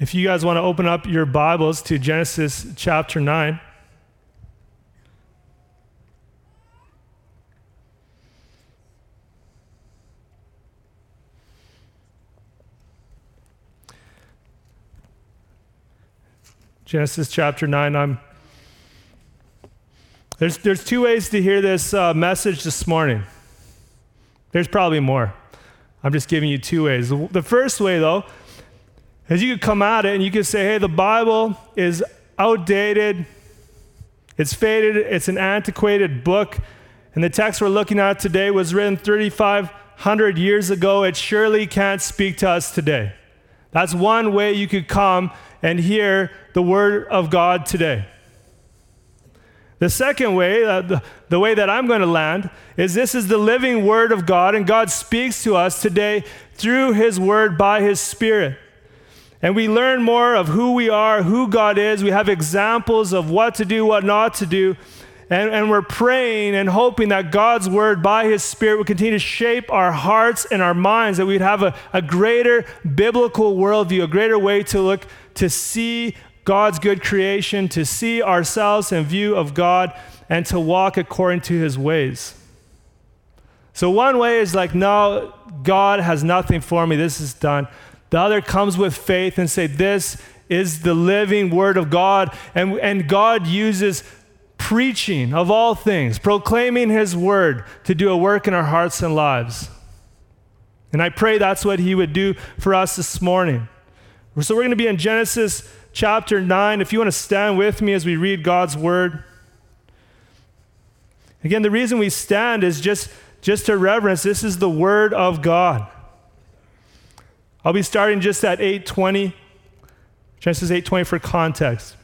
If you guys want to open up your Bibles to Genesis chapter 9. Genesis chapter 9. I'm, there's, there's two ways to hear this uh, message this morning. There's probably more. I'm just giving you two ways. The, the first way, though, is you could come at it and you could say, hey, the Bible is outdated, it's faded, it's an antiquated book, and the text we're looking at today was written 3,500 years ago. It surely can't speak to us today. That's one way you could come and hear the word of God today. The second way, uh, the, the way that I'm going to land, is this is the living word of God, and God speaks to us today through his word by his spirit. And we learn more of who we are, who God is. We have examples of what to do, what not to do. And, and we're praying and hoping that God's word by his spirit will continue to shape our hearts and our minds, that we'd have a, a greater biblical worldview, a greater way to look to see God's good creation, to see ourselves in view of God, and to walk according to his ways. So, one way is like, no, God has nothing for me, this is done. The other comes with faith and say, this is the living word of God. And, and God uses preaching of all things, proclaiming his word to do a work in our hearts and lives. And I pray that's what he would do for us this morning. So we're going to be in Genesis chapter 9. If you want to stand with me as we read God's word. Again, the reason we stand is just, just to reverence. This is the word of God. I'll be starting just at 820. Genesis 8:20 for context.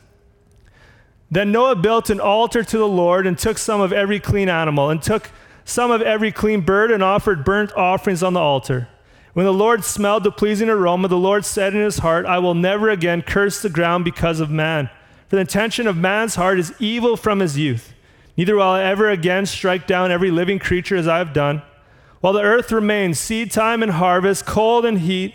Then Noah built an altar to the Lord and took some of every clean animal and took some of every clean bird and offered burnt offerings on the altar. When the Lord smelled the pleasing aroma, the Lord said in his heart, I will never again curse the ground because of man. For the intention of man's heart is evil from his youth. Neither will I ever again strike down every living creature as I have done. While the earth remains, seed time and harvest, cold and heat,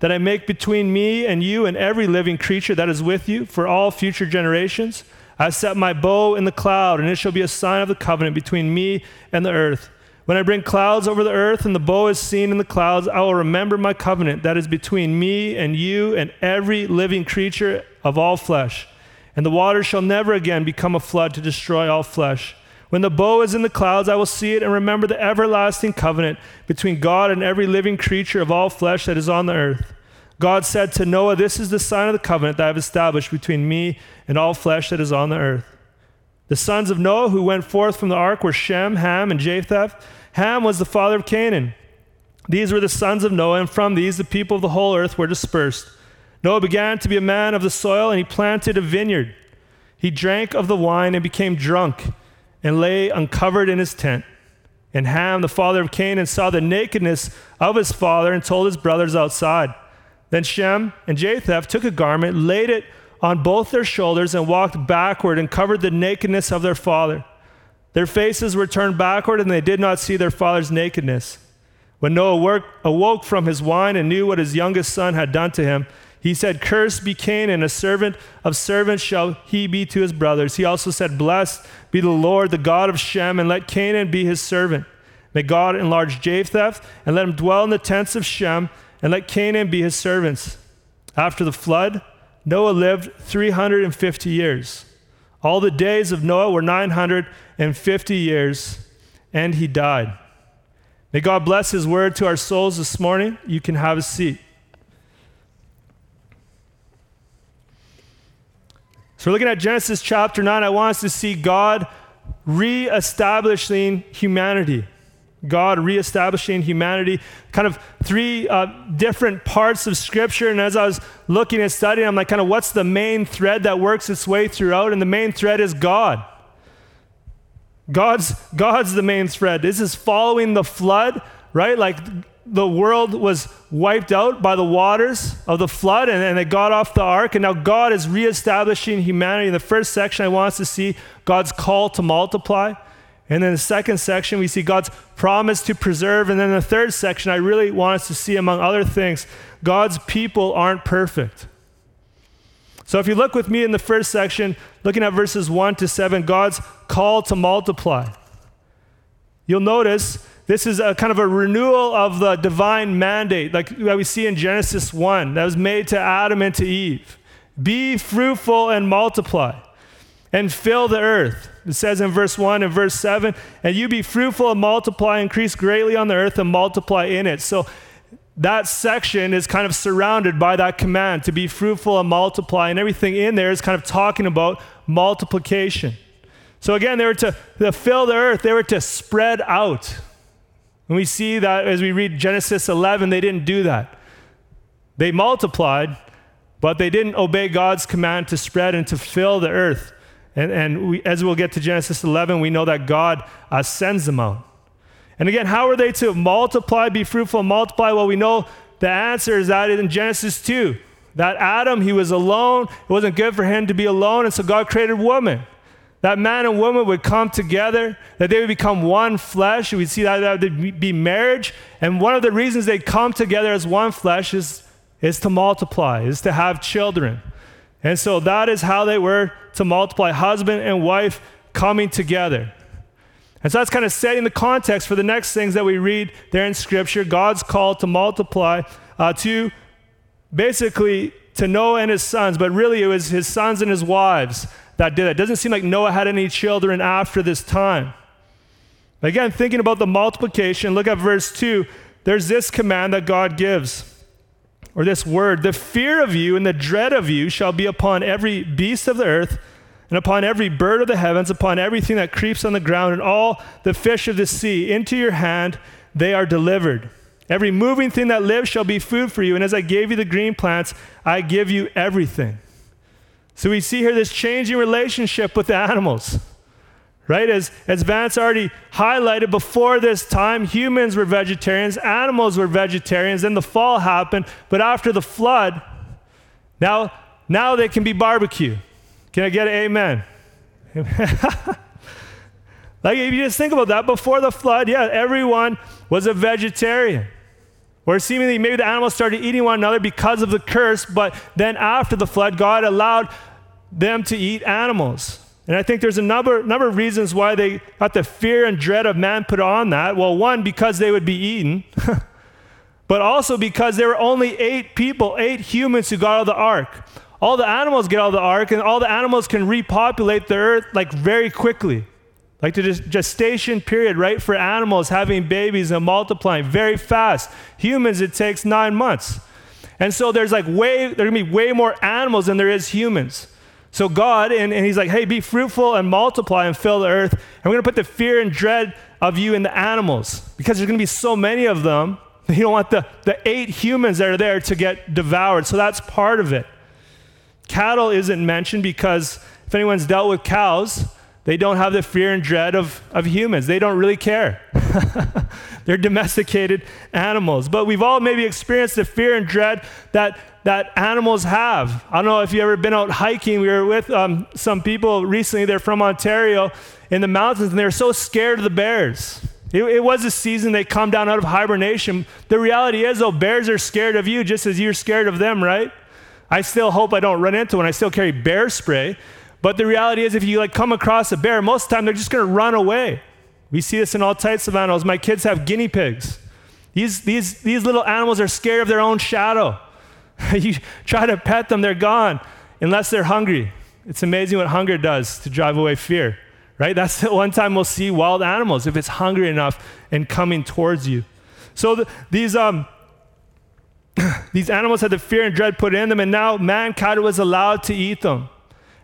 that I make between me and you and every living creature that is with you for all future generations. I set my bow in the cloud, and it shall be a sign of the covenant between me and the earth. When I bring clouds over the earth and the bow is seen in the clouds, I will remember my covenant that is between me and you and every living creature of all flesh. And the waters shall never again become a flood to destroy all flesh. When the bow is in the clouds, I will see it and remember the everlasting covenant between God and every living creature of all flesh that is on the earth. God said to Noah, This is the sign of the covenant that I have established between me and all flesh that is on the earth. The sons of Noah who went forth from the ark were Shem, Ham, and Japheth. Ham was the father of Canaan. These were the sons of Noah, and from these the people of the whole earth were dispersed. Noah began to be a man of the soil, and he planted a vineyard. He drank of the wine and became drunk and lay uncovered in his tent. And Ham, the father of Canaan, saw the nakedness of his father and told his brothers outside. Then Shem and Japheth took a garment, laid it on both their shoulders, and walked backward and covered the nakedness of their father. Their faces were turned backward, and they did not see their father's nakedness. When Noah awoke from his wine and knew what his youngest son had done to him, he said, Cursed be Canaan, a servant of servants shall he be to his brothers. He also said, Blessed be the Lord, the God of Shem, and let Canaan be his servant. May God enlarge Japheth, and let him dwell in the tents of Shem, and let Canaan be his servants. After the flood, Noah lived 350 years. All the days of Noah were 950 years, and he died. May God bless his word to our souls this morning. You can have a seat. So, we're looking at Genesis chapter 9. I want us to see God reestablishing humanity. God reestablishing humanity. Kind of three uh, different parts of Scripture. And as I was looking and studying, I'm like, kind of, what's the main thread that works its way throughout? And the main thread is God. God's, God's the main thread. This is following the flood, right? Like the world was wiped out by the waters of the flood and, and they got off the ark. And now God is reestablishing humanity. In the first section, I want us to see God's call to multiply. And then the second section, we see God's promise to preserve. And then the third section, I really want us to see, among other things, God's people aren't perfect. So if you look with me in the first section, looking at verses 1 to 7, God's call to multiply. You'll notice this is a kind of a renewal of the divine mandate, like that we see in Genesis 1, that was made to Adam and to Eve. Be fruitful and multiply and fill the earth. It says in verse 1 and verse 7, and you be fruitful and multiply, increase greatly on the earth and multiply in it. So that section is kind of surrounded by that command to be fruitful and multiply, and everything in there is kind of talking about multiplication. So again, they were to, to fill the earth, they were to spread out. And we see that as we read Genesis 11, they didn't do that. They multiplied, but they didn't obey God's command to spread and to fill the earth. And, and we, as we'll get to Genesis 11, we know that God uh, sends them out. And again, how are they to multiply, be fruitful, multiply? Well, we know the answer is that in Genesis 2, that Adam, he was alone. It wasn't good for him to be alone, and so God created woman that man and woman would come together, that they would become one flesh. We'd see that that would be marriage. And one of the reasons they come together as one flesh is, is to multiply, is to have children. And so that is how they were to multiply husband and wife coming together. And so that's kind of setting the context for the next things that we read there in Scripture. God's call to multiply, uh, to basically to Noah and his sons, but really it was his sons and his wives that did that. It doesn't seem like Noah had any children after this time. Again, thinking about the multiplication, look at verse 2. There's this command that God gives, or this word The fear of you and the dread of you shall be upon every beast of the earth, and upon every bird of the heavens, upon everything that creeps on the ground, and all the fish of the sea. Into your hand they are delivered. Every moving thing that lives shall be food for you, and as I gave you the green plants, I give you everything. So we see here this changing relationship with the animals. Right? As, as Vance already highlighted before this time, humans were vegetarians, animals were vegetarians, then the fall happened, but after the flood, now, now they can be barbecue. Can I get an amen? like if you just think about that, before the flood, yeah, everyone was a vegetarian. Or seemingly maybe the animals started eating one another because of the curse, but then after the flood, God allowed them to eat animals. And I think there's a number, number of reasons why they got the fear and dread of man put on that. Well, one, because they would be eaten, but also because there were only eight people, eight humans who got out of the ark. All the animals get out of the ark, and all the animals can repopulate the earth like very quickly. Like the gestation period, right, for animals having babies and multiplying very fast. Humans, it takes nine months. And so there's like way, there are gonna be way more animals than there is humans. So God, and, and he's like, hey, be fruitful and multiply and fill the earth. And we're to put the fear and dread of you in the animals because there's to be so many of them. You don't want the, the eight humans that are there to get devoured. So that's part of it. Cattle isn't mentioned because if anyone's dealt with cows, they don't have the fear and dread of, of humans. They don't really care. They're domesticated animals. But we've all maybe experienced the fear and dread that, that animals have. I don't know if you've ever been out hiking. We were with um, some people recently. They're from Ontario in the mountains, and they're so scared of the bears. It, it, was a season they come down out of hibernation. The reality is, though, bears are scared of you just as you're scared of them, right? I still hope I don't run into one. I still carry bear spray. But the reality is, if you like come across a bear, most of the time they're just going to run away. We see this in all types of animals. My kids have guinea pigs. These, these, these little animals are scared of their own shadow. you try to pet them, they're gone unless they're hungry. It's amazing what hunger does to drive away fear, right? That's the one time we'll see wild animals if it's hungry enough and coming towards you. So the, these, um, these animals had the fear and dread put in them, and now mankind was allowed to eat them.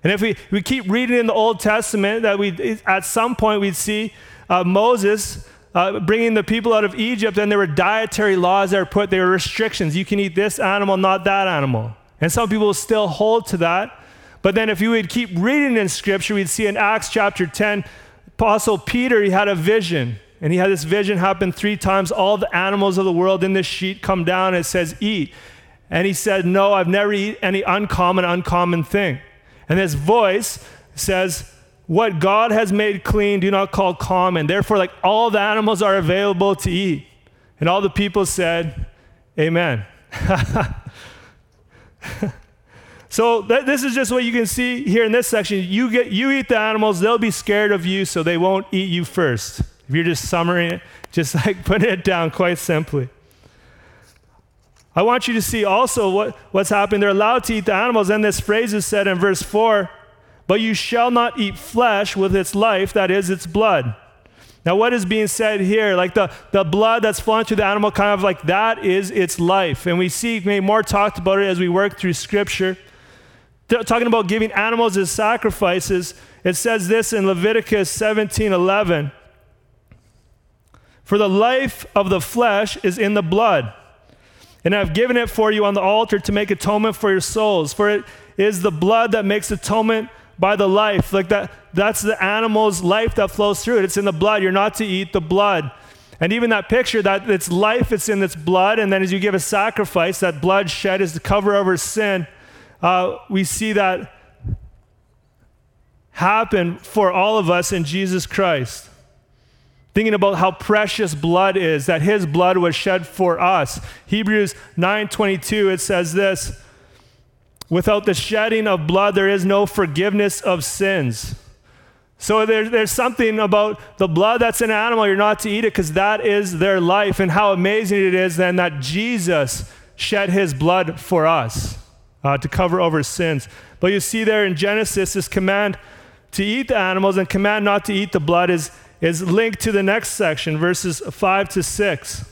And if we, we keep reading in the Old Testament, that we at some point we'd see uh, Moses uh, bringing the people out of Egypt, and there were dietary laws that were put. There were restrictions. You can eat this animal, not that animal. And some people still hold to that. But then if you would keep reading in Scripture, we'd see in Acts chapter 10, Apostle Peter, he had a vision. And he had this vision happen three times. All the animals of the world in this sheet come down and it says, eat. And he said, No, I've never eaten any uncommon, uncommon thing. And this voice says, What God has made clean, do not call common. Therefore, like all the animals are available to eat. And all the people said, Amen. so th- this is just what you can see here in this section. You get you eat the animals, they'll be scared of you, so they won't eat you first. If you're just summarizing it, just like putting it down quite simply. I want you to see also what, what's happening. They're allowed to eat the animals, and this phrase is said in verse 4 But you shall not eat flesh with its life, that is, its blood. Now, what is being said here? Like the, the blood that's flowing through the animal, kind of like that is its life. And we see maybe more talked about it as we work through Scripture. They're talking about giving animals as sacrifices. It says this in Leviticus 17 11. For the life of the flesh is in the blood. And I've given it for you on the altar to make atonement for your souls. For it is the blood that makes atonement by the life. Like that, that's the animal's life that flows through it. It's in the blood. You're not to eat the blood. And even that picture that its life, it's in its blood. And then as you give a sacrifice, that blood shed is to cover over sin. Uh, we see that happen for all of us in Jesus Christ. Thinking about how precious blood is, that his blood was shed for us. Hebrews 9:22 it says this, without the shedding of blood there is no forgiveness of sins. So there, there's something about the blood that's an animal, you're not to eat it because that is their life. And how amazing it is then that Jesus shed his blood for us uh, to cover over sins. But you see there in Genesis, this command to eat the animals and command not to eat the blood is, is linked to the next section, verses 5 to 6.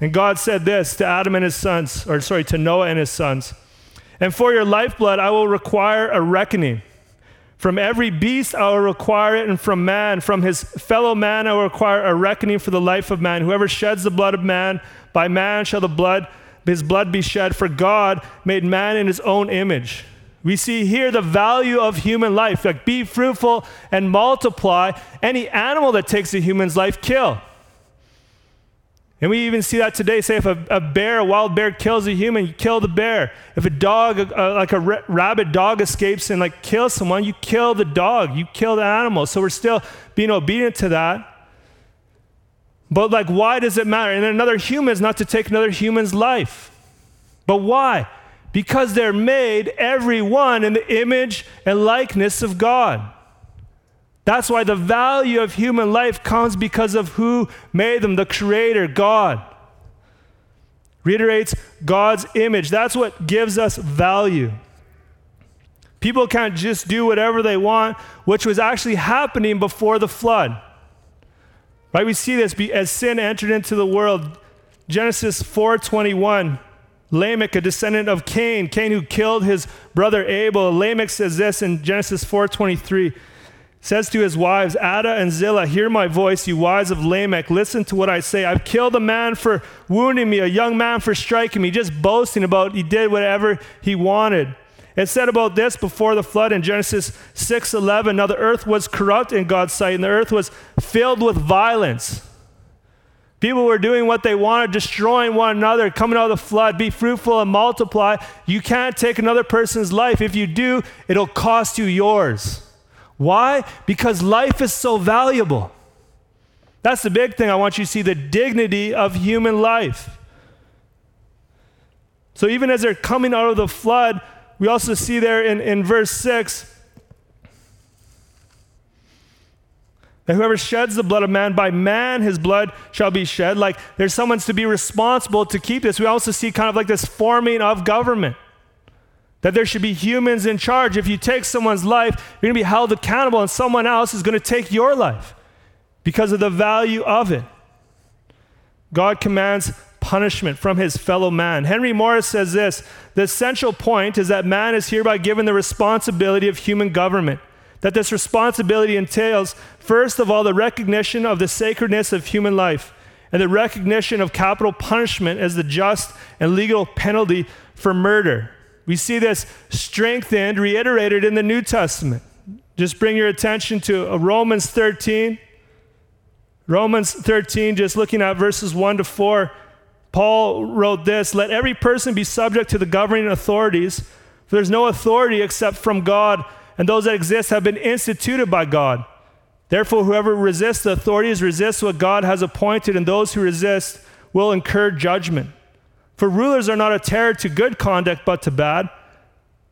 And God said this to Adam and his sons, or sorry, to Noah and his sons. And for your lifeblood, I will require a reckoning. From every beast, I will require it, and from man, from his fellow man, I will require a reckoning for the life of man. Whoever sheds the blood of man, by man shall the blood, his blood be shed. For God made man in his own image. We see here the value of human life. Like, be fruitful and multiply. Any animal that takes a human's life, kill. And we even see that today. Say if a, a bear, a wild bear kills a human, you kill the bear. If a dog, a, a, like a rabid dog escapes and like kills someone, you kill the dog, you kill the animal. So we're still being obedient to that. But like, why does it matter? And another human is not to take another human's life. But why? Because they're made, every one, in the image and likeness of God. That's why the value of human life comes because of who made them, the Creator, God. Reiterates God's image. That's what gives us value. People can't just do whatever they want, which was actually happening before the flood. Right? We see this as sin entered into the world. Genesis 4:21. Lamech, a descendant of Cain, Cain who killed his brother Abel. Lamech says this in Genesis 4:23 says to his wives, Adah and Zillah, Hear my voice, you wives of Lamech. Listen to what I say. I've killed a man for wounding me, a young man for striking me, just boasting about he did whatever he wanted. It said about this before the flood in Genesis 6:11. Now the earth was corrupt in God's sight, and the earth was filled with violence. People were doing what they wanted, destroying one another, coming out of the flood. Be fruitful and multiply. You can't take another person's life. If you do, it'll cost you yours. Why? Because life is so valuable. That's the big thing. I want you to see the dignity of human life. So even as they're coming out of the flood, we also see there in, in verse 6 that whoever sheds the blood of man, by man his blood shall be shed. Like there's someone's to be responsible to keep this. We also see kind of like this forming of government. That there should be humans in charge. If you take someone's life, you're going to be held accountable, and someone else is going to take your life because of the value of it. God commands punishment from his fellow man. Henry Morris says this The essential point is that man is hereby given the responsibility of human government. That this responsibility entails, first of all, the recognition of the sacredness of human life and the recognition of capital punishment as the just and legal penalty for murder. We see this strengthened, reiterated in the New Testament. Just bring your attention to uh, Romans 13. Romans 13, just looking at verses 1 to 4. Paul wrote this Let every person be subject to the governing authorities, for there's no authority except from God, and those that exist have been instituted by God. Therefore, whoever resists the authorities resists what God has appointed, and those who resist will incur judgment. For rulers are not a terror to good conduct, but to bad.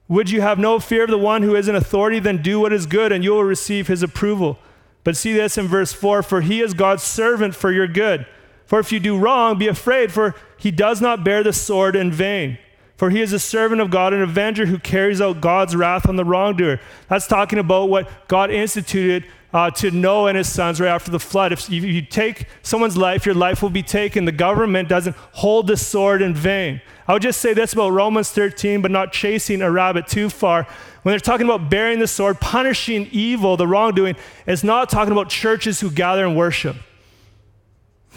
Would you have no fear of the one who is in authority? Then do what is good, and you will receive his approval. But see this in verse 4 For he is God's servant for your good. For if you do wrong, be afraid, for he does not bear the sword in vain. For he is a servant of God, an avenger who carries out God's wrath on the wrongdoer. That's talking about what God instituted uh, to Noah and his sons right after the flood. If you, you take someone's life, your life will be taken. The government doesn't hold the sword in vain. I would just say this about Romans 13, but not chasing a rabbit too far. When they're talking about bearing the sword, punishing evil, the wrongdoing, it's not talking about churches who gather and worship.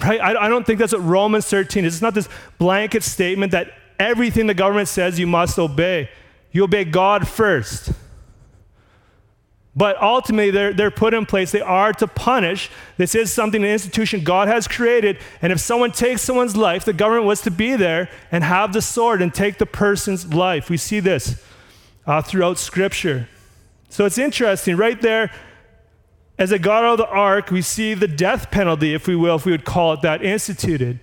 Right? I, I don't think that's what Romans 13 is. It's not this blanket statement that everything the government says you must obey. You obey God first. But ultimately, they're, they're put in place. They are to punish. This is something, an institution God has created. And if someone takes someone's life, the government was to be there and have the sword and take the person's life. We see this uh, throughout Scripture. So it's interesting. Right there, as they got out of the ark, we see the death penalty, if we will, if we would call it that, instituted.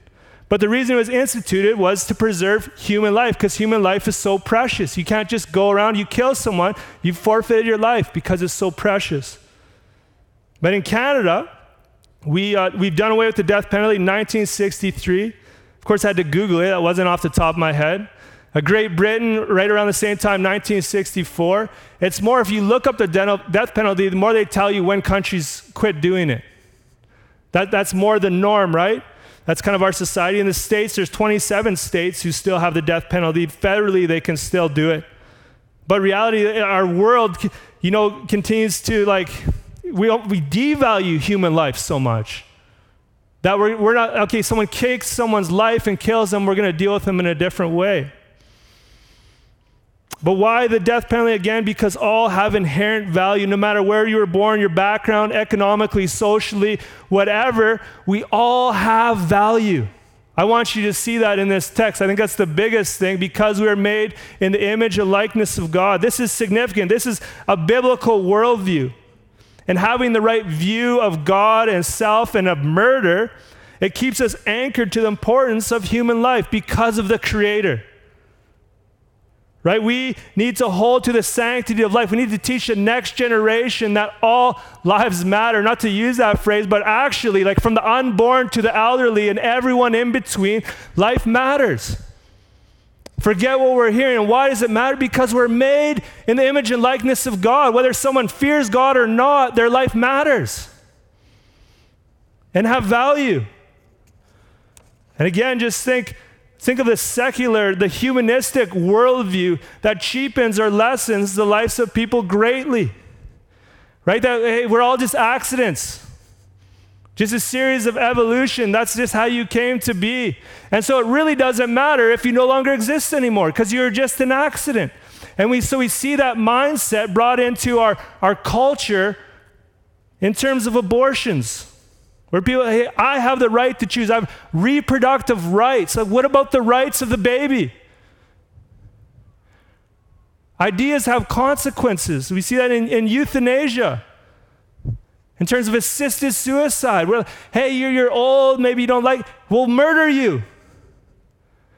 But the reason it was instituted was to preserve human life because human life is so precious. You can't just go around, you kill someone, you forfeited your life because it's so precious. But in Canada, we, uh, we've done away with the death penalty in 1963. Of course, I had to Google it, that wasn't off the top of my head. A Great Britain, right around the same time, 1964. It's more if you look up the death penalty, the more they tell you when countries quit doing it. That, that's more the norm, right? That's kind of our society. In the States, there's 27 states who still have the death penalty. Federally, they can still do it. But reality, our world, you know, continues to like, we, we devalue human life so much that we're, we're not, okay, someone kicks someone's life and kills them, we're going to deal with them in a different way. But why the death penalty again? Because all have inherent value, no matter where you were born, your background, economically, socially, whatever, we all have value. I want you to see that in this text. I think that's the biggest thing because we are made in the image and likeness of God. This is significant. This is a biblical worldview. And having the right view of God and self and of murder, it keeps us anchored to the importance of human life because of the Creator right? We need to hold to the sanctity of life. We need to teach the next generation that all lives matter. Not to use that phrase, but actually, like from the unborn to the elderly and everyone in between, life matters. Forget what we're hearing. Why does it matter? Because we're made in the image and likeness of God. Whether someone fears God or not, their life matters and have value. And again, just think Think of the secular, the humanistic worldview that cheapens or lessens the lives of people greatly. Right? That hey, we're all just accidents. Just a series of evolution. That's just how you came to be. And so it really doesn't matter if you no longer exist anymore because you're just an accident. And we, so we see that mindset brought into our, our culture in terms of abortions. Where people, hey, I have the right to choose. I have reproductive rights. Like, what about the rights of the baby? Ideas have consequences. We see that in, in euthanasia. In terms of assisted suicide, we're hey, you're, you're old, maybe you don't like, we'll murder you.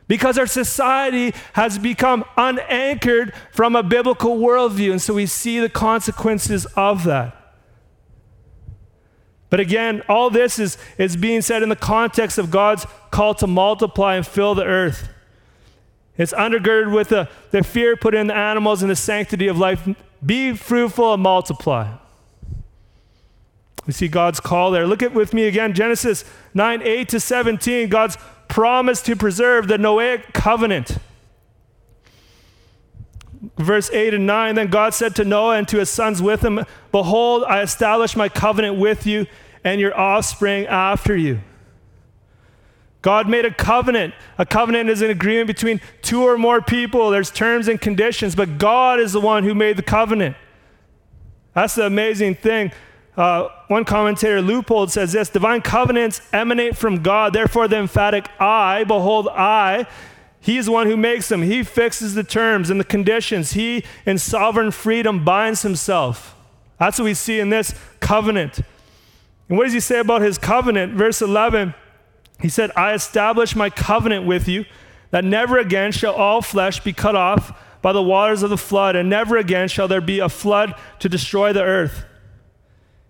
Because our society has become unanchored from a biblical worldview. And so we see the consequences of that. But again, all this is, is being said in the context of God's call to multiply and fill the earth. It's undergirded with the, the fear put in the animals and the sanctity of life. Be fruitful and multiply. We see God's call there. Look at with me again, Genesis 9, 8 to 17. God's promise to preserve the Noahic covenant. Verse 8 and 9 Then God said to Noah and to his sons with him, Behold, I establish my covenant with you and your offspring after you. God made a covenant. A covenant is an agreement between two or more people. There's terms and conditions, but God is the one who made the covenant. That's the amazing thing. Uh, one commentator, Leupold, says this Divine covenants emanate from God. Therefore, the emphatic I, behold, I, he is the one who makes them. He fixes the terms and the conditions. He, in sovereign freedom, binds himself. That's what we see in this covenant. And what does he say about his covenant? Verse 11 he said, I establish my covenant with you that never again shall all flesh be cut off by the waters of the flood, and never again shall there be a flood to destroy the earth.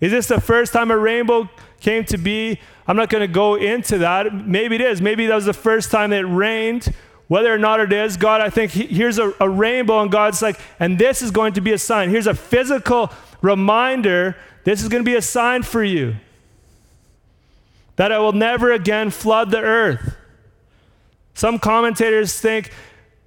Is this the first time a rainbow came to be? I'm not going to go into that. Maybe it is. Maybe that was the first time it rained. Whether or not it is, God, I think here's a, a rainbow, and God's like, and this is going to be a sign. Here's a physical reminder. This is going to be a sign for you that I will never again flood the earth. Some commentators think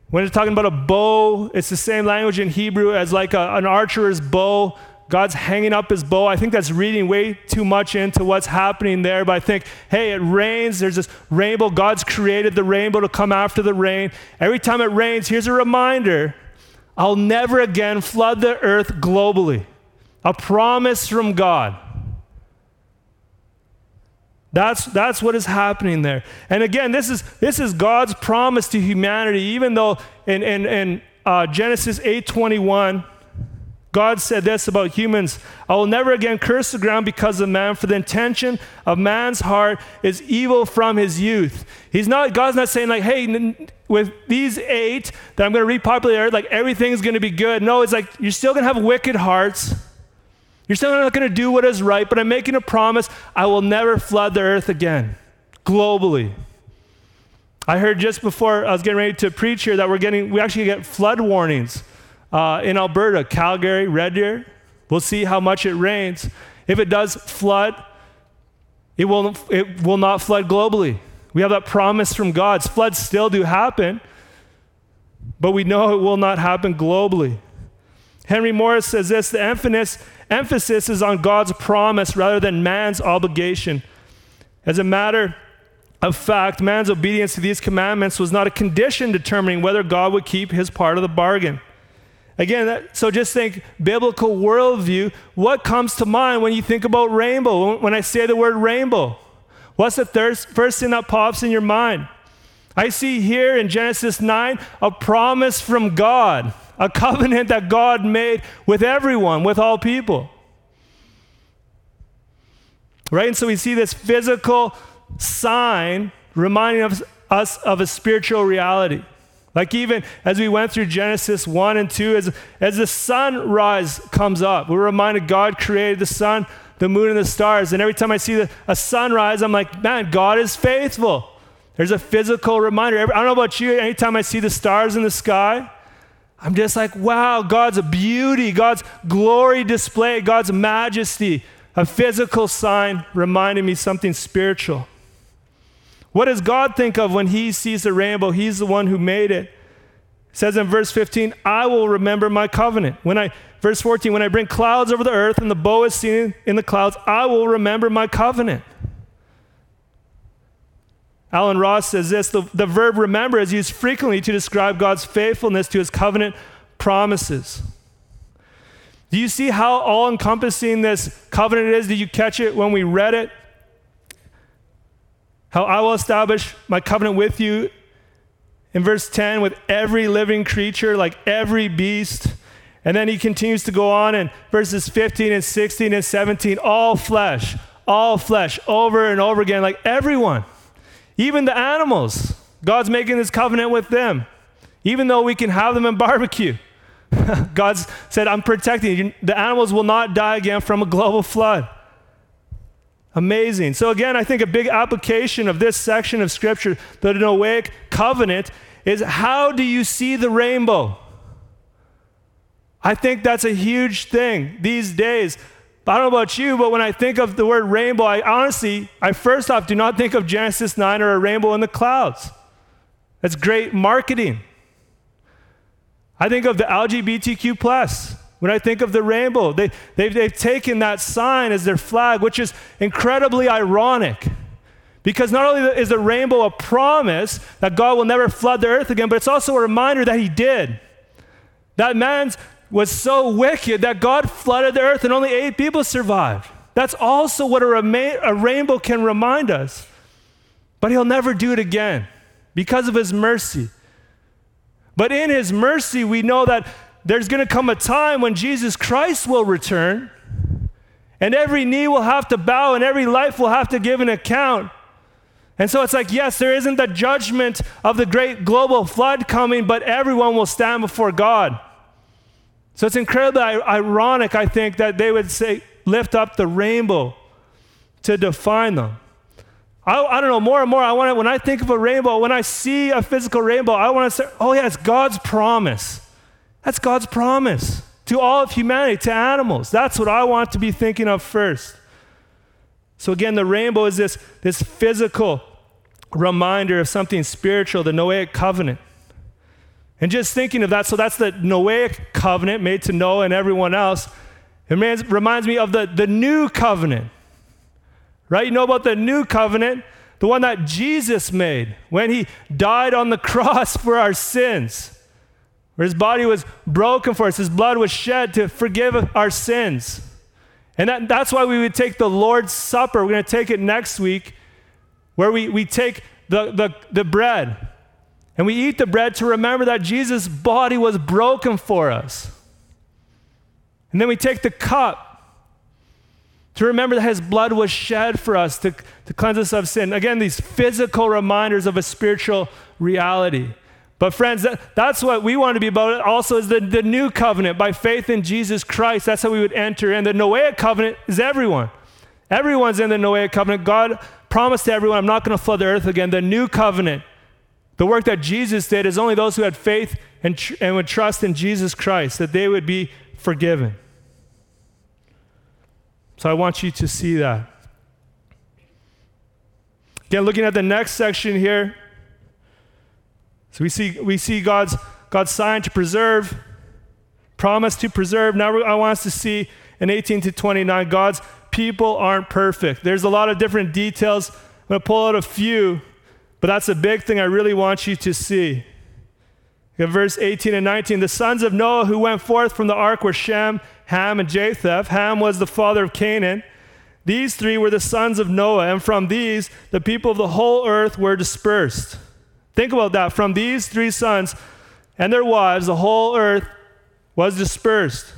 when it's talking about a bow, it's the same language in Hebrew as like a, an archer's bow. God's hanging up his bow. I think that's reading way too much into what's happening there. But I think, hey, it rains. There's this rainbow. God's created the rainbow to come after the rain. Every time it rains, here's a reminder I'll never again flood the earth globally. A promise from God. That's, that's what is happening there. And again, this is, this is God's promise to humanity, even though in, in, in uh, Genesis 8.21, God said this about humans I will never again curse the ground because of man, for the intention of man's heart is evil from his youth. He's not, God's not saying, like, hey, with these eight that I'm going to repopulate the earth, like everything's going to be good. No, it's like you're still going to have wicked hearts. You're still not going to do what is right, but I'm making a promise I will never flood the earth again, globally. I heard just before I was getting ready to preach here that we're getting, we actually get flood warnings uh, in Alberta, Calgary, Red Deer. We'll see how much it rains. If it does flood, it will, it will not flood globally. We have that promise from God. Floods still do happen, but we know it will not happen globally. Henry Morris says this the emphasis, emphasis is on God's promise rather than man's obligation. As a matter of fact, man's obedience to these commandments was not a condition determining whether God would keep his part of the bargain. Again, that, so just think biblical worldview. What comes to mind when you think about rainbow? When I say the word rainbow, what's the first, thing that pops in your mind? I see here in Genesis 9 a promise from God a covenant that God made with everyone, with all people. Right? And so we see this physical sign reminding us, us of a spiritual reality. Like even as we went through Genesis 1 and 2, as, as the sunrise comes up, we're reminded God created the sun, the moon, and the stars. And every time I see the, a sunrise, I'm like, man, God is faithful. There's a physical reminder. I don't know about you, anytime I see the stars in the sky, I'm just like, wow, God's beauty, God's glory display, God's majesty, a physical sign reminding me something spiritual. What does God think of when He sees the rainbow? He's the one who made it. says in verse 15, I will remember my covenant. When I verse 14, when I bring clouds over the earth and the bow is seen in the clouds, I will remember my covenant. Allen Ross says this the, the verb remember is used frequently to describe God's faithfulness to his covenant promises. Do you see how all encompassing this covenant is? Did you catch it when we read it? How I will establish my covenant with you in verse 10 with every living creature, like every beast. And then he continues to go on in verses 15 and 16 and 17, all flesh, all flesh, over and over again, like everyone, even the animals. God's making this covenant with them, even though we can have them in barbecue. God said, I'm protecting you. The animals will not die again from a global flood. Amazing. So, again, I think a big application of this section of Scripture, the Noahic covenant, is how do you see the rainbow? I think that's a huge thing these days. I don't know about you, but when I think of the word rainbow, I honestly, I first off do not think of Genesis 9 or a rainbow in the clouds. That's great marketing. I think of the LGBTQ plus. When I think of the rainbow, they, they've, they've taken that sign as their flag, which is incredibly ironic. Because not only is the rainbow a promise that God will never flood the earth again, but it's also a reminder that he did. That man was so wicked that God flooded the earth and only eight people survived. That's also what a, a rainbow can remind us. But he'll never do it again because of his mercy. But in his mercy, we know that there's going to come a time when Jesus Christ will return, and every knee will have to bow, and every life will have to give an account. And so it's like, yes, there isn't the judgment of the great global flood coming, but everyone will stand before God. So it's incredibly ironic, I think, that they would say, lift up the rainbow to define them. I, I don't know, more and more, I want to, when I think of a rainbow, when I see a physical rainbow, I want to say, oh, yeah, it's God's promise. That's God's promise to all of humanity, to animals. That's what I want to be thinking of first. So, again, the rainbow is this, this physical reminder of something spiritual, the Noahic covenant. And just thinking of that, so that's the Noahic covenant made to Noah and everyone else. It reminds me of the, the new covenant, right? You know about the new covenant, the one that Jesus made when he died on the cross for our sins where his body was broken for us, his blood was shed to forgive our sins. And that, that's why we would take the Lord's Supper. We're going to take it next week, where we, we take the, the, the bread and we eat the bread to remember that Jesus' body was broken for us. And then we take the cup to remember that his blood was shed for us to, to cleanse us of sin. Again, these physical reminders of a spiritual reality. But, friends, that, that's what we want to be about. Also, is the, the new covenant by faith in Jesus Christ. That's how we would enter. And the Noahic covenant is everyone. Everyone's in the Noahic covenant. God promised to everyone, I'm not going to flood the earth again. The new covenant, the work that Jesus did, is only those who had faith and, tr- and would trust in Jesus Christ, that they would be forgiven. So I want you to see that. Again, looking at the next section here, so we see, we see God's, God's sign to preserve, promise to preserve. Now I want us to see in 18 to 29, God's people aren't perfect. There's a lot of different details. I'm going to pull out a few, but that's a big thing I really want you to see. In verse 18 and 19, the sons of Noah who went forth from the ark were Shem, Ham, and Japheth. Ham was the father of Canaan. These three were the sons of Noah, and from these the people of the whole earth were dispersed. Think about that. From these three sons and their wives, the whole earth was dispersed.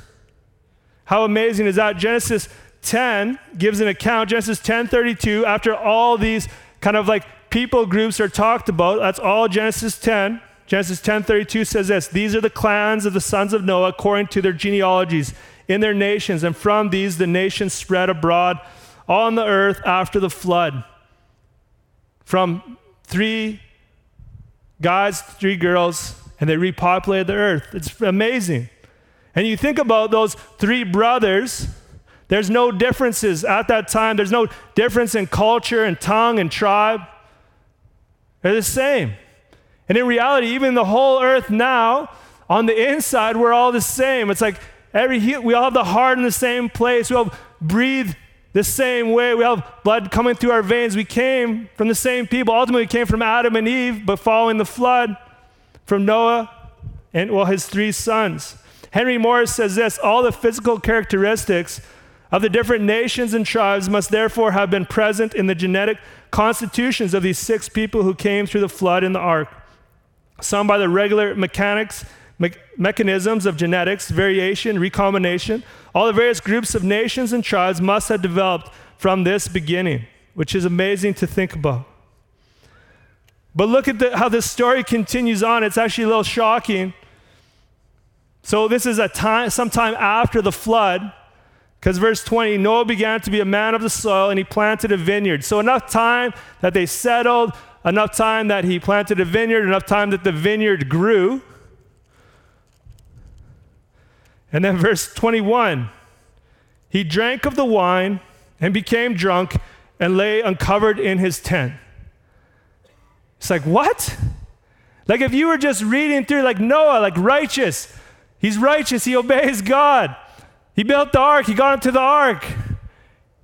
How amazing is that? Genesis 10 gives an account. Genesis 10:32, after all these kind of like people groups are talked about, that's all Genesis 10. Genesis 10:32 says this, these are the clans of the sons of Noah according to their genealogies in their nations, and from these the nations spread abroad on the earth after the flood. From three guys, three girls, and they repopulated the earth. It's amazing. And you think about those three brothers, there's no differences at that time. There's no difference in culture and tongue and tribe. They're the same. And in reality, even the whole earth now, on the inside, we're all the same. It's like every we all have the heart in the same place. We all breathe the same way. We have blood coming through our veins. We came from the same people. Ultimately, we came from Adam and Eve, but following the flood, from Noah and well, his three sons. Henry Morris says this all the physical characteristics of the different nations and tribes must therefore have been present in the genetic constitutions of these six people who came through the flood in the ark. Some by the regular mechanics, me- mechanisms of genetics, variation, recombination. All the various groups of nations and tribes must have developed from this beginning, which is amazing to think about. But look at the, how this story continues on. It's actually a little shocking so this is a time, sometime after the flood, because verse 20, Noah began to be a man of the soil and he planted a vineyard. So enough time that they settled, enough time that he planted a vineyard, enough time that the vineyard grew. And then verse 21, he drank of the wine and became drunk and lay uncovered in his tent. It's like, what? Like if you were just reading through, like Noah, like righteous, He's righteous. He obeys God. He built the ark. He got into the ark.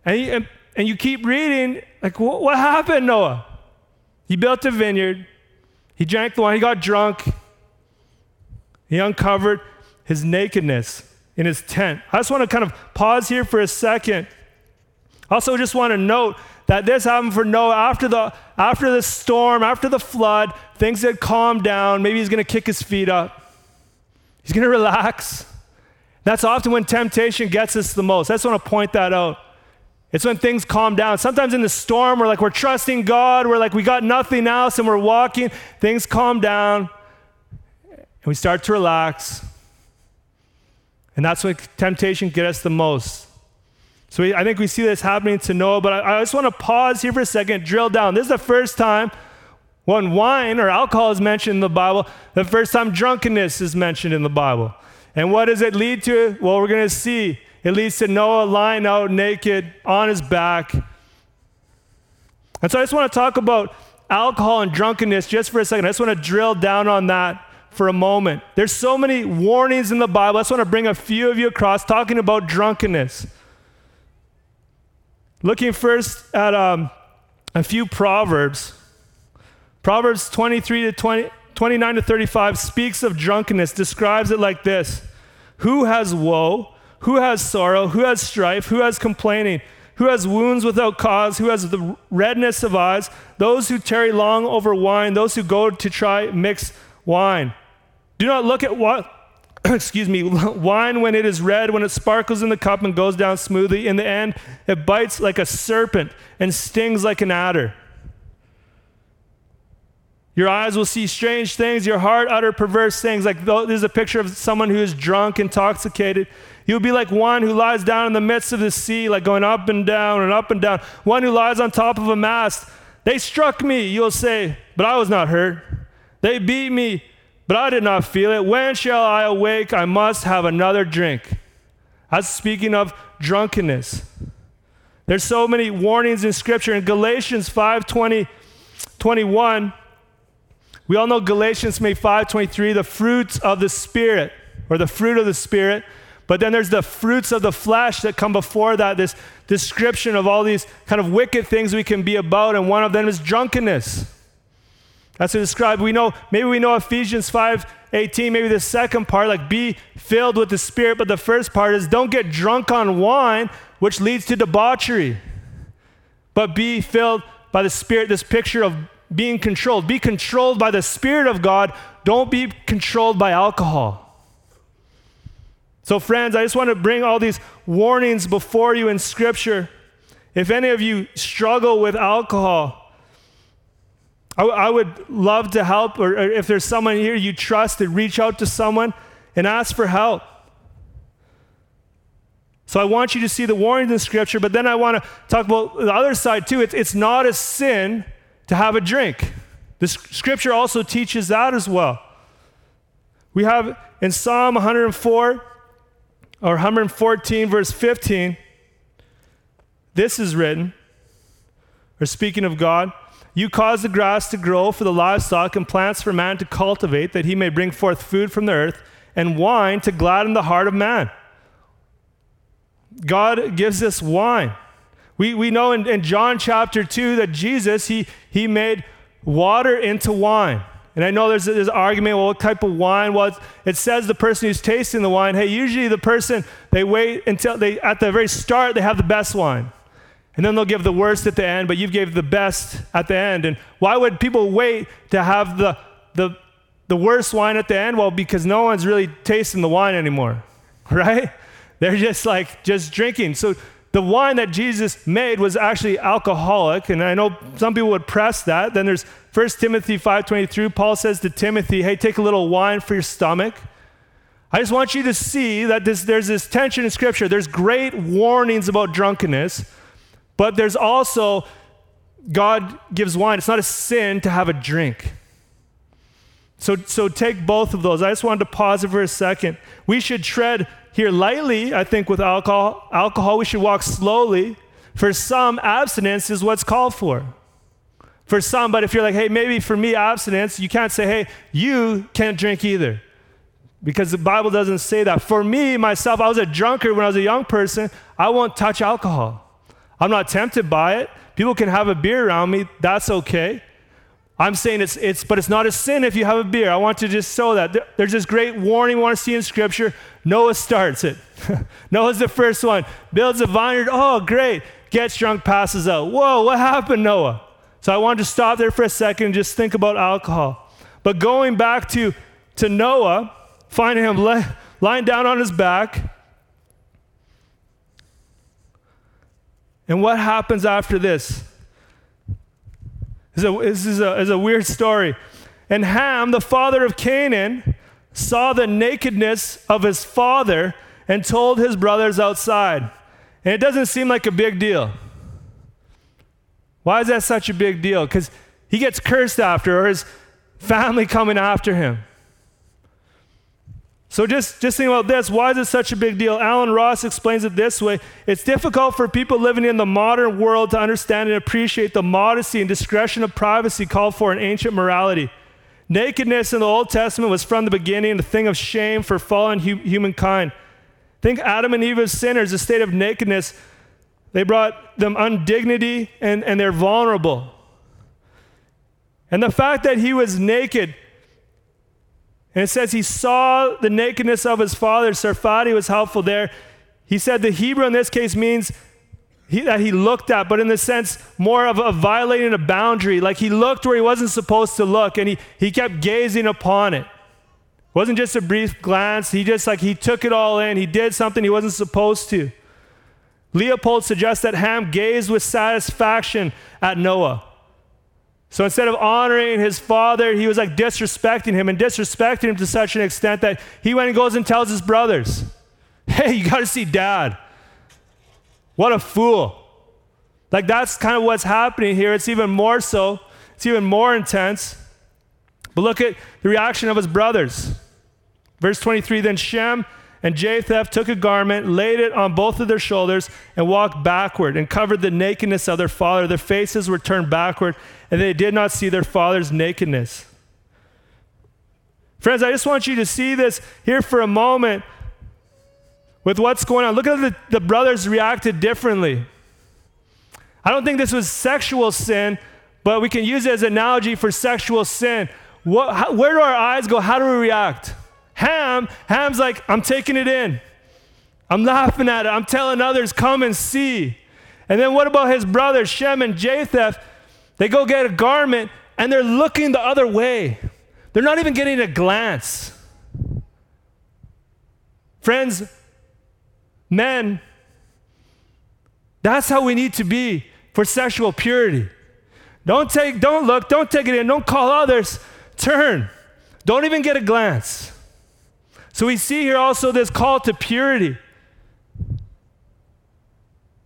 And, he, and, and you keep reading, like, what, what happened, Noah? He built a vineyard. He drank the wine. He got drunk. He uncovered his nakedness in his tent. I just want to kind of pause here for a second. Also, just want to note that this happened for Noah after the after the storm, after the flood. Things had calmed down. Maybe he's going to kick his feet up. He's going to relax. That's often when temptation gets us the most. I just want to point that out. It's when things calm down. Sometimes in the storm, we're like, we're trusting God. We're like, we got nothing else, and we're walking. Things calm down, and we start to relax. And that's when temptation gets us the most. So we, I think we see this happening to Noah, but I, I just want to pause here for a second, drill down. This is the first time when wine or alcohol is mentioned in the Bible, the first time drunkenness is mentioned in the Bible. And what does it lead to? Well, we're going to see. It leads to Noah lying out naked on his back. And so I just want to talk about alcohol and drunkenness just for a second. I just want to drill down on that for a moment. There's so many warnings in the Bible. I just want to bring a few of you across talking about drunkenness. Looking first at um, a few proverbs. Proverbs 23 to 20, 29 to 35 speaks of drunkenness, describes it like this Who has woe? Who has sorrow? Who has strife? Who has complaining? Who has wounds without cause? Who has the redness of eyes? Those who tarry long over wine, those who go to try mixed wine. Do not look at what, excuse me, wine when it is red, when it sparkles in the cup and goes down smoothly. In the end, it bites like a serpent and stings like an adder. Your eyes will see strange things, your heart utter perverse things. Like there's a picture of someone who is drunk, intoxicated. You'll be like one who lies down in the midst of the sea, like going up and down and up and down. One who lies on top of a mast. They struck me, you'll say, but I was not hurt. They beat me, but I did not feel it. When shall I awake? I must have another drink. That's speaking of drunkenness. There's so many warnings in Scripture. In Galatians 5 20, 21, we all know Galatians 5:23, the fruits of the spirit or the fruit of the spirit. But then there's the fruits of the flesh that come before that, this description of all these kind of wicked things we can be about, and one of them is drunkenness. That's what described. We know, maybe we know Ephesians 5 18, maybe the second part, like be filled with the Spirit, but the first part is don't get drunk on wine, which leads to debauchery, but be filled by the Spirit, this picture of being controlled. Be controlled by the Spirit of God. Don't be controlled by alcohol. So, friends, I just want to bring all these warnings before you in Scripture. If any of you struggle with alcohol, I, I would love to help, or, or if there's someone here you trust, to reach out to someone and ask for help. So I want you to see the warnings in Scripture, but then I want to talk about the other side too. It's, it's not a sin to have a drink. The scripture also teaches that as well. We have in Psalm 104 or 114, verse 15, this is written, or speaking of God, you cause the grass to grow for the livestock and plants for man to cultivate, that he may bring forth food from the earth, and wine to gladden the heart of man. God gives us wine. We, we know in, in John chapter 2 that Jesus, he, he made water into wine. And I know there's this argument, well, what type of wine? Well, it says the person who's tasting the wine, hey, usually the person, they wait until they, at the very start, they have the best wine. And then they'll give the worst at the end, but you've gave the best at the end. And why would people wait to have the, the, the worst wine at the end? Well, because no one's really tasting the wine anymore, right? They're just like, just drinking. So the wine that Jesus made was actually alcoholic, and I know some people would press that. Then there's 1 Timothy 5:23. Paul says to Timothy, "Hey, take a little wine for your stomach." I just want you to see that this, there's this tension in Scripture. There's great warnings about drunkenness, but there's also God gives wine. It's not a sin to have a drink. So, so take both of those. I just wanted to pause it for a second. We should tread here lightly, I think, with alcohol. Alcohol, we should walk slowly. For some, abstinence is what's called for. For some, but if you're like, hey, maybe for me, abstinence, you can't say, hey, you can't drink either. Because the Bible doesn't say that. For me, myself, I was a drunkard when I was a young person. I won't touch alcohol. I'm not tempted by it. People can have a beer around me. That's okay. I'm saying it's, it's, but it's not a sin if you have a beer. I want to just show that. There's this great warning we want to see in Scripture. Noah starts it. Noah's the first one. Builds a vineyard. Oh, great. Gets drunk, passes out. Whoa, what happened, Noah? So I wanted to stop there for a second and just think about alcohol. But going back to, to Noah, finding him lying down on his back. And what happens after this? This is a, is a weird story. And Ham, the father of Canaan, saw the nakedness of his father and told his brothers outside. And it doesn't seem like a big deal. Why is that such a big deal? Because he gets cursed after, or his family coming after him. So just, just think about this. Why is it such a big deal? Allen Ross explains it this way. It's difficult for people living in the modern world to understand and appreciate the modesty and discretion of privacy called for in ancient morality. Nakedness in the Old Testament was from the beginning a thing of shame for fallen hu- humankind. Think Adam and Eve as sinners, a state of nakedness. They brought them undignity and, and they're vulnerable. And the fact that he was naked and it says he saw the nakedness of his father. Sarfati was helpful there. He said the Hebrew in this case means he, that he looked at, but in the sense more of a violating a boundary. Like he looked where he wasn't supposed to look, and he, he kept gazing upon it. It wasn't just a brief glance. He just like he took it all in. He did something he wasn't supposed to. Leupold suggests that Ham gazed with satisfaction at Noah. So instead of honoring his father, he was like disrespecting him and disrespecting him to such an extent that he went and goes and tells his brothers, Hey, you got to see dad. What a fool. Like that's kind of what's happening here. It's even more so, it's even more intense. But look at the reaction of his brothers. Verse 23 Then Shem and Japheth took a garment, laid it on both of their shoulders, and walked backward and covered the nakedness of their father. Their faces were turned backward, and they did not see their father's nakedness. Friends, I just want you to see this here for a moment with what's going on. Look at the, the brothers reacted differently. I don't think this was sexual sin, but we can use it as an analogy for sexual sin. What, how, where do our eyes go? How do we react? Ham, Ham's like, I'm taking it in. I'm laughing at it. I'm telling others, come and see. And then what about his brothers, Shem and Japheth? They go get a garment and they're looking the other way. They're not even getting a glance. Friends, men, that's how we need to be for sexual purity. Don't take, don't look, don't take it in, don't call others. Turn. Don't even get a glance. So we see here also this call to purity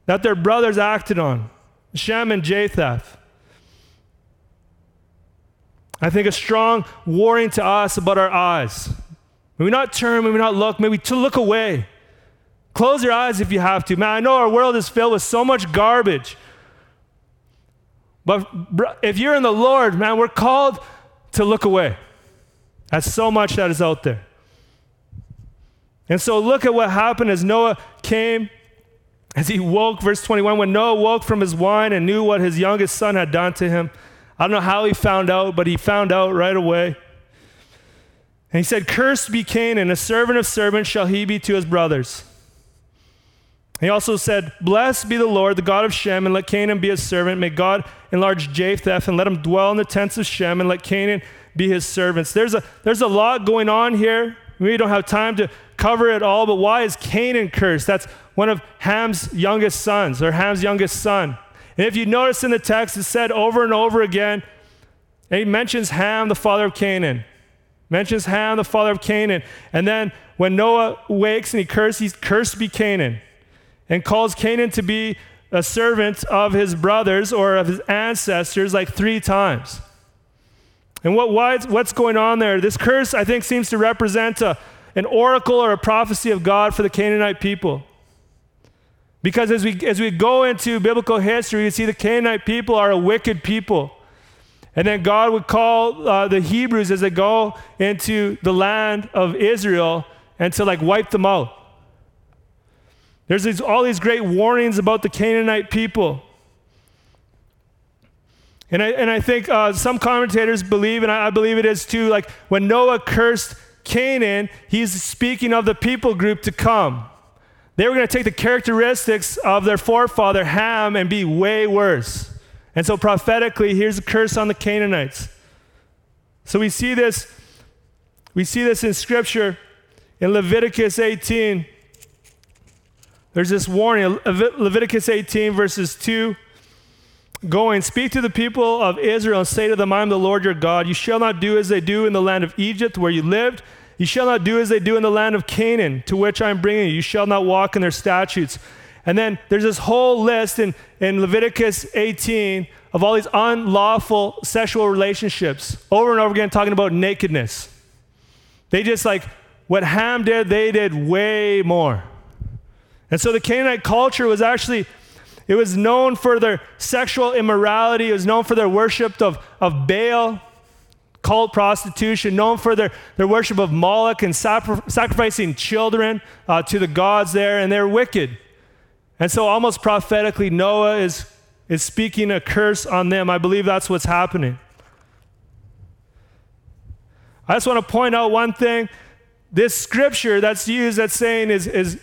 that their brothers acted on Shem and Japheth. I think a strong warning to us about our eyes. May we not turn, may we not look, maybe to look away. Close your eyes if you have to. Man, I know our world is filled with so much garbage. But if you're in the Lord, man, we're called to look away. That's so much that is out there. And so look at what happened as Noah came, as he woke, verse 21, when Noah woke from his wine and knew what his youngest son had done to him. I don't know how he found out, but he found out right away. And he said, Cursed be Canaan, a servant of servants shall he be to his brothers. He also said, Blessed be the Lord, the God of Shem, and let Canaan be his servant. May God enlarge Japheth, and let him dwell in the tents of Shem, and let Canaan be his servants. There's a, there's a lot going on here. We don't have time to cover it all, but why is Canaan cursed? That's one of Ham's youngest sons, or Ham's youngest son. And if you notice in the text, it said over and over again, and he mentions Ham, the father of Canaan. Mentions Ham, the father of Canaan. And then when Noah wakes and he curses, he's cursed be Canaan. And calls Canaan to be a servant of his brothers or of his ancestors like three times. And what, why, what's going on there? This curse, I think, seems to represent a, an oracle or a prophecy of God for the Canaanite people. Because as we, as we go into biblical history, you see the Canaanite people are a wicked people. And then God would call uh, the Hebrews as they go into the land of Israel and to like wipe them out. There's these, all these great warnings about the Canaanite people. And I, and I think uh, some commentators believe, and I, I believe it is too, like when Noah cursed Canaan, he's speaking of the people group to come. They were going to take the characteristics of their forefather Ham and be way worse. And so prophetically, here's a curse on the Canaanites. So we see this, we see this in scripture in Leviticus 18. There's this warning, Leviticus 18, verses 2 Go and speak to the people of Israel and say to them, I am the Lord your God. You shall not do as they do in the land of Egypt where you lived. You shall not do as they do in the land of Canaan, to which I am bringing you. You shall not walk in their statutes. And then there's this whole list in, in Leviticus 18 of all these unlawful sexual relationships, over and over again, talking about nakedness. They just like what Ham did, they did way more. And so the Canaanite culture was actually it was known for their sexual immorality. It was known for their worship of, of Baal, cult prostitution, known for their, their worship of Moloch and sacri- sacrificing children uh, to the gods there, and they're wicked. And so, almost prophetically, Noah is, is speaking a curse on them. I believe that's what's happening. I just want to point out one thing. This scripture that's used, that's saying is, is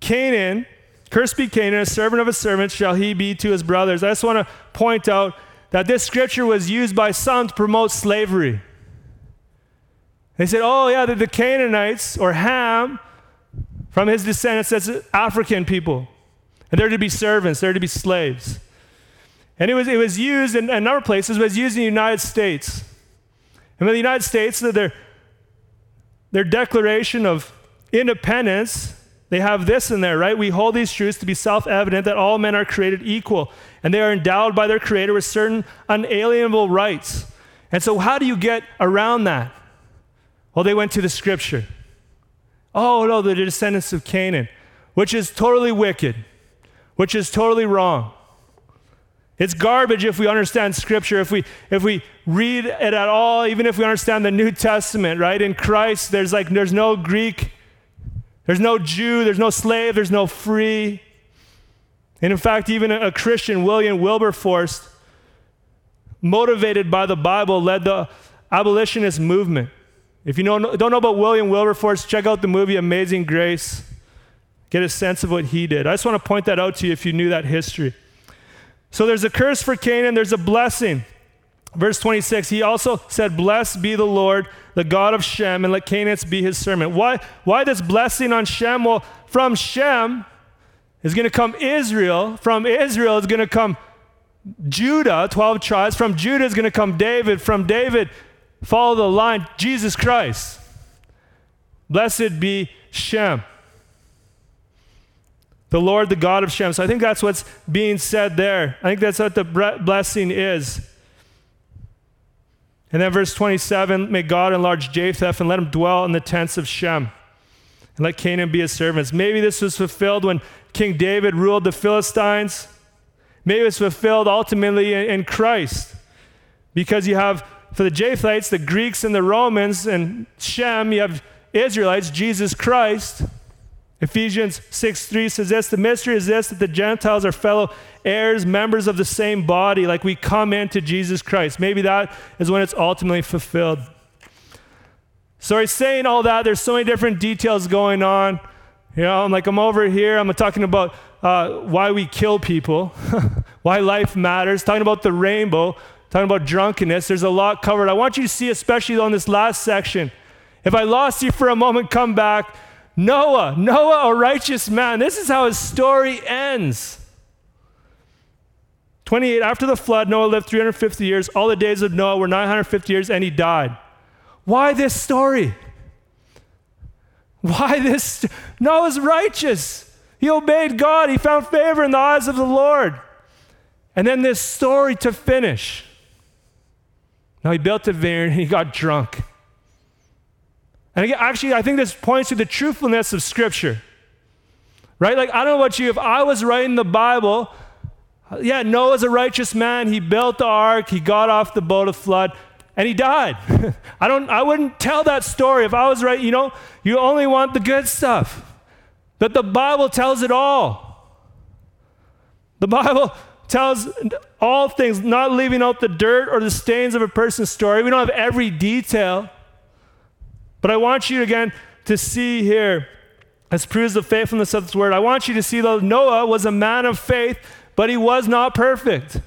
Canaan Cursed be Canaan, a servant of a servant shall he be to his brothers. I just want to point out that this scripture was used by some to promote slavery. They said, oh, yeah, the, the Canaanites or Ham, from his descendants, that's African people. And they're to be servants, they're to be slaves. And it was, it was used in a number of places, it was used in the United States. And in the United States, their, their declaration of independence they have this in there, right? We hold these truths to be self evident that all men are created equal and they are endowed by their Creator with certain unalienable rights. And so, how do you get around that? Well, they went to the scripture. Oh, no, the descendants of Canaan, which is totally wicked, which is totally wrong. It's garbage if we understand Scripture, if we, if we read it at all, even if we understand the New Testament, right? In Christ, there's like, there's no Greek there's no Jew, there's no slave, there's no free. And in fact, even a Christian, William Wilberforce, motivated by the Bible, led the abolitionist movement. If you don't know about William Wilberforce, check out the movie Amazing Grace. Get a sense of what he did. I just want to point that out to you if you knew that history. So there's a curse for Canaan, there's a blessing. Verse 26, he also said, Blessed be the Lord, the God of Shem, and let Canaanites be his servant. Why, why this blessing on Shem? Well, from Shem is going to come Israel. From Israel is going to come Judah, 12 tribes. From Judah is going to come David. From David, follow the line, Jesus Christ. Blessed be Shem. The Lord, the God of Shem. So I think that's what's being said there. I think that's what the blessing is. And then verse 27 May God enlarge Japheth and let him dwell in the tents of Shem. And let Canaan be his servants. Maybe this was fulfilled when King David ruled the Philistines. Maybe it was fulfilled ultimately in Christ. Because you have, for the Japhetites, the Greeks and the Romans, and Shem, you have Israelites, Jesus Christ. Ephesians 6 3 says this The mystery is this that the Gentiles are fellow heirs, members of the same body, like we come into Jesus Christ. Maybe that is when it's ultimately fulfilled. So he's saying all that. There's so many different details going on. You know, I'm like, I'm over here, I'm talking about uh, why we kill people, why life matters, talking about the rainbow, talking about drunkenness. There's a lot covered. I want you to see, especially on this last section. If I lost you for a moment, come back. Noah, Noah, a righteous man. This is how his story ends. 28, after the flood, Noah lived 350 years. All the days of Noah were 950 years, and he died. Why this story? Why this? Noah's righteous. He obeyed God. He found favor in the eyes of the Lord. And then this story to finish. Now he built a vineyard and he got drunk. And again, actually, I think this points to the truthfulness of Scripture. Right? Like, I don't know about you, if I was writing the Bible, yeah, Noah's a righteous man. He built the ark, he got off the boat of flood, and he died. I, don't, I wouldn't tell that story if I was right. You know, you only want the good stuff. But the Bible tells it all. The Bible tells all things, not leaving out the dirt or the stains of a person's story. We don't have every detail. But I want you again to see here, as proves the faithfulness of this word, I want you to see that Noah was a man of faith, but he was not perfect.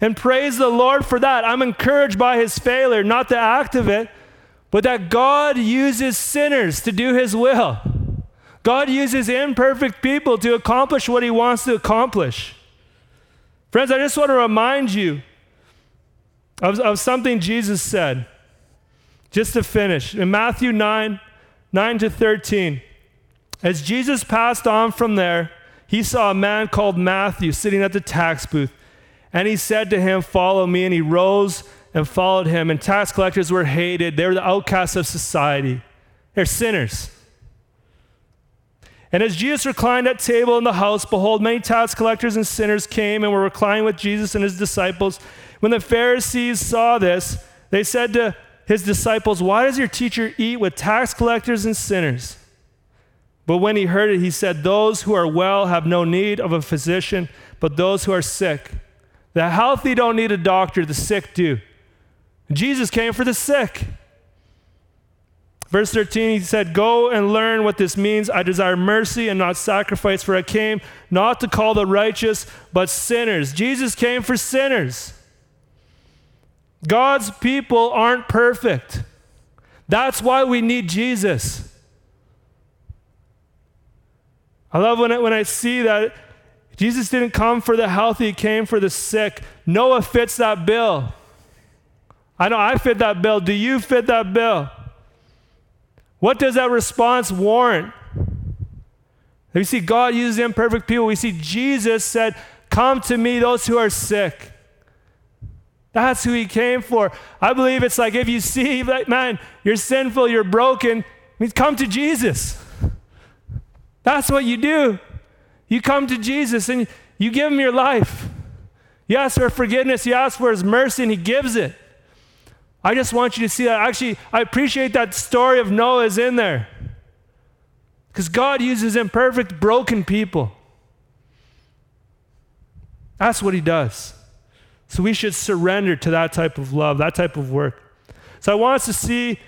And praise the Lord for that. I'm encouraged by his failure, not the act of it, but that God uses sinners to do his will. God uses imperfect people to accomplish what he wants to accomplish. Friends, I just want to remind you of, of something Jesus said. Just to finish, in Matthew 9, 9 to 13, as Jesus passed on from there, he saw a man called Matthew sitting at the tax booth. And he said to him, Follow me. And he rose and followed him. And tax collectors were hated, they were the outcasts of society, they're sinners. And as Jesus reclined at table in the house, behold, many tax collectors and sinners came and were reclining with Jesus and his disciples. When the Pharisees saw this, they said to his disciples, Why does your teacher eat with tax collectors and sinners? But when he heard it, he said, Those who are well have no need of a physician, but those who are sick. The healthy don't need a doctor, the sick do. Jesus came for the sick. Verse 13, he said, Go and learn what this means. I desire mercy and not sacrifice, for I came not to call the righteous, but sinners. Jesus came for sinners. God's people aren't perfect. That's why we need Jesus. I love when I, when I see that Jesus didn't come for the healthy, he came for the sick. Noah fits that bill. I know I fit that bill. Do you fit that bill? What does that response warrant? We see God uses imperfect people. We see Jesus said, Come to me, those who are sick. That's who he came for. I believe it's like if you see, like, man, you're sinful, you're broken, come to Jesus. That's what you do. You come to Jesus and you give him your life. You ask for forgiveness, you ask for his mercy, and he gives it. I just want you to see that. Actually, I appreciate that story of Noah is in there. Because God uses imperfect, broken people. That's what he does. So we should surrender to that type of love, that type of work. So I want us to see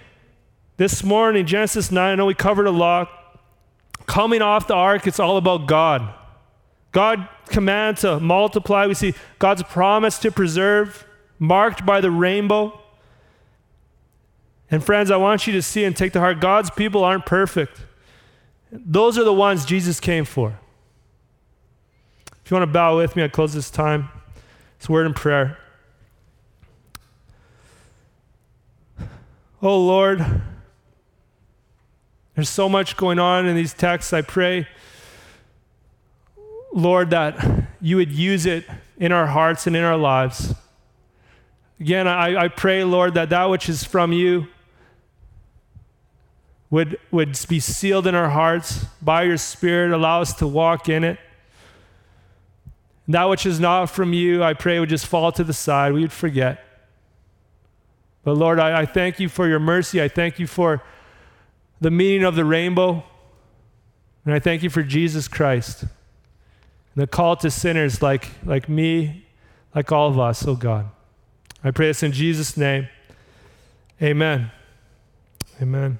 this morning, Genesis 9, I know we covered a lot. Coming off the ark, it's all about God. God command to multiply. We see God's promise to preserve, marked by the rainbow. And friends, I want you to see and take to heart God's people aren't perfect. Those are the ones Jesus came for. If you want to bow with me, I close this time. It's word in prayer. Oh Lord, there's so much going on in these texts. I pray, Lord, that you would use it in our hearts and in our lives. Again, I, I pray, Lord, that that which is from you would, would be sealed in our hearts by your Spirit. Allow us to walk in it. That which is not from you, I pray, would just fall to the side. We would forget. But Lord, I, I thank you for your mercy. I thank you for the meaning of the rainbow. And I thank you for Jesus Christ and the call to sinners like, like me, like all of us, oh God. I pray this in Jesus' name. Amen. Amen.